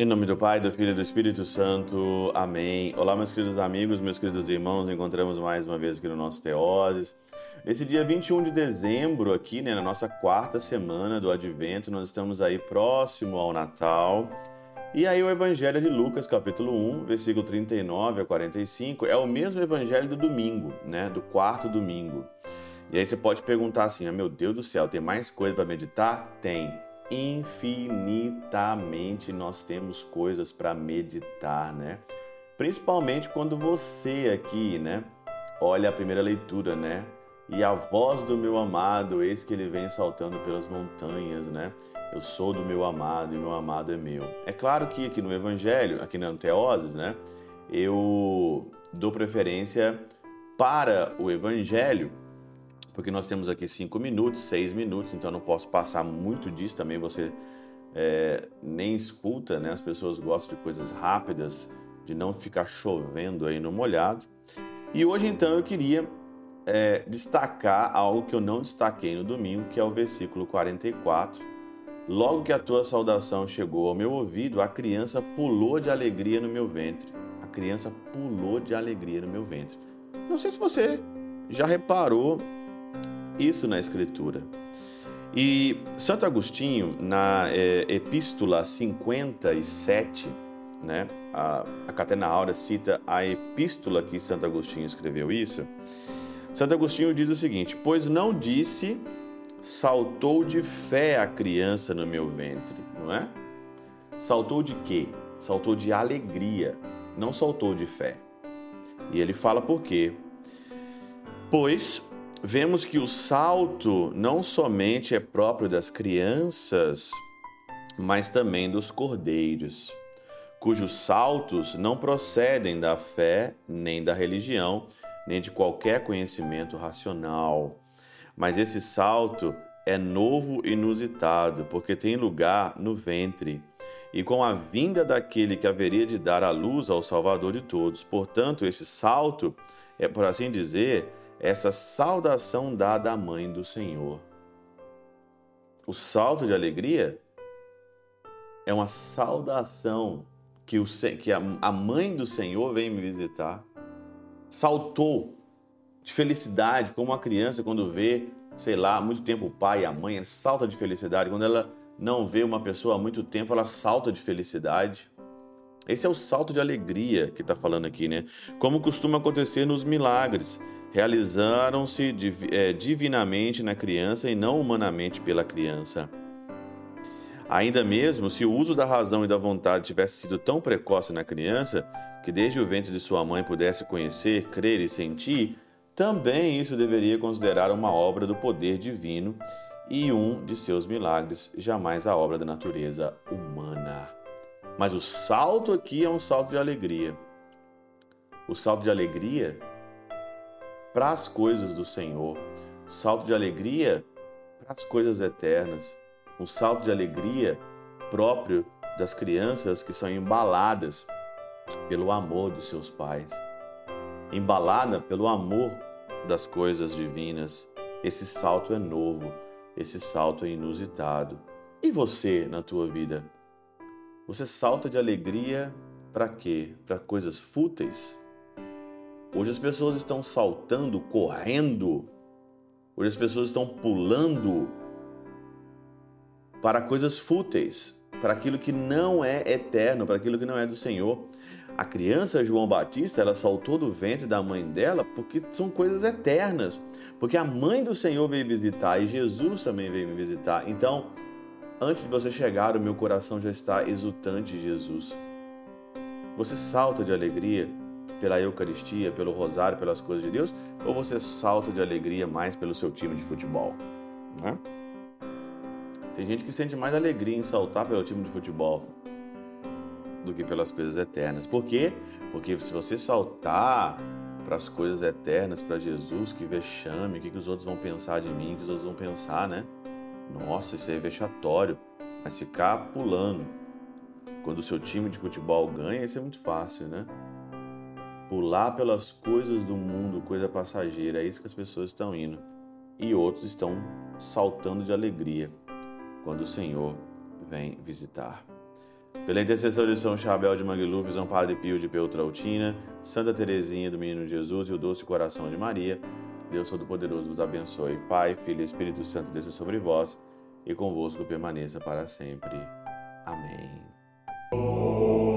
Em nome do Pai, do Filho e do Espírito Santo. Amém. Olá, meus queridos amigos, meus queridos irmãos. Nos encontramos mais uma vez aqui no nosso Teoses. Nesse dia 21 de dezembro, aqui, né, na nossa quarta semana do Advento, nós estamos aí próximo ao Natal. E aí o Evangelho de Lucas, capítulo 1, versículo 39 a 45, é o mesmo evangelho do domingo, né, do quarto domingo. E aí você pode perguntar assim: ah, meu Deus do céu, tem mais coisa para meditar? Tem infinitamente nós temos coisas para meditar, né? Principalmente quando você aqui, né, olha a primeira leitura, né? E a voz do meu amado, eis que ele vem saltando pelas montanhas, né? Eu sou do meu amado e meu amado é meu. É claro que aqui no Evangelho, aqui na Anteoses, né? Eu dou preferência para o Evangelho porque nós temos aqui cinco minutos, seis minutos, então não posso passar muito disso também. Você é, nem escuta, né? As pessoas gostam de coisas rápidas, de não ficar chovendo aí no molhado. E hoje então eu queria é, destacar algo que eu não destaquei no domingo, que é o versículo 44. Logo que a tua saudação chegou ao meu ouvido, a criança pulou de alegria no meu ventre. A criança pulou de alegria no meu ventre. Não sei se você já reparou isso na Escritura. E Santo Agostinho, na é, Epístola 57, né, a, a Catena Áurea cita a epístola que Santo Agostinho escreveu isso. Santo Agostinho diz o seguinte: Pois não disse, saltou de fé a criança no meu ventre, não é? Saltou de quê? Saltou de alegria, não saltou de fé. E ele fala por quê? Pois vemos que o salto não somente é próprio das crianças, mas também dos cordeiros, cujos saltos não procedem da fé, nem da religião, nem de qualquer conhecimento racional. Mas esse salto é novo e inusitado, porque tem lugar no ventre, e com a vinda daquele que haveria de dar a luz ao Salvador de todos. Portanto, esse salto é, por assim dizer, essa saudação dada à mãe do Senhor. O salto de alegria é uma saudação que, o, que a mãe do Senhor vem me visitar. Saltou de felicidade, como uma criança quando vê, sei lá, muito tempo o pai e a mãe, salta de felicidade. Quando ela não vê uma pessoa há muito tempo, ela salta de felicidade. Esse é o salto de alegria que está falando aqui, né? Como costuma acontecer nos milagres realizaram-se é, divinamente na criança e não humanamente pela criança. Ainda mesmo se o uso da razão e da vontade tivesse sido tão precoce na criança que desde o ventre de sua mãe pudesse conhecer, crer e sentir, também isso deveria considerar uma obra do poder divino e um de seus milagres, jamais a obra da natureza humana. Mas o salto aqui é um salto de alegria. O salto de alegria para as coisas do Senhor, um salto de alegria para as coisas eternas, um salto de alegria próprio das crianças que são embaladas pelo amor dos seus pais, embalada pelo amor das coisas divinas. Esse salto é novo, esse salto é inusitado. E você na tua vida? Você salta de alegria para quê? Para coisas fúteis? Hoje as pessoas estão saltando, correndo. Hoje as pessoas estão pulando para coisas fúteis, para aquilo que não é eterno, para aquilo que não é do Senhor. A criança João Batista, ela saltou do ventre da mãe dela porque são coisas eternas. Porque a mãe do Senhor veio visitar e Jesus também veio me visitar. Então, antes de você chegar, o meu coração já está exultante, Jesus. Você salta de alegria pela Eucaristia, pelo rosário, pelas coisas de Deus, ou você salta de alegria mais pelo seu time de futebol? Né? Tem gente que sente mais alegria em saltar pelo time de futebol do que pelas coisas eternas. Por quê? Porque se você saltar para as coisas eternas, para Jesus, que vexame, o que, que os outros vão pensar de mim, o que os outros vão pensar, né? Nossa, isso é vexatório. Mas ficar pulando quando o seu time de futebol ganha, isso é muito fácil, né? pular pelas coisas do mundo, coisa passageira, é isso que as pessoas estão indo. E outros estão saltando de alegria quando o Senhor vem visitar. Pela intercessão de São Chabel de Mangluf, São Padre Pio de Peltrautina, Santa Teresinha do Menino Jesus e o Doce Coração de Maria, Deus Todo-Poderoso vos abençoe. Pai, Filho e Espírito Santo desça sobre vós e convosco permaneça para sempre. Amém.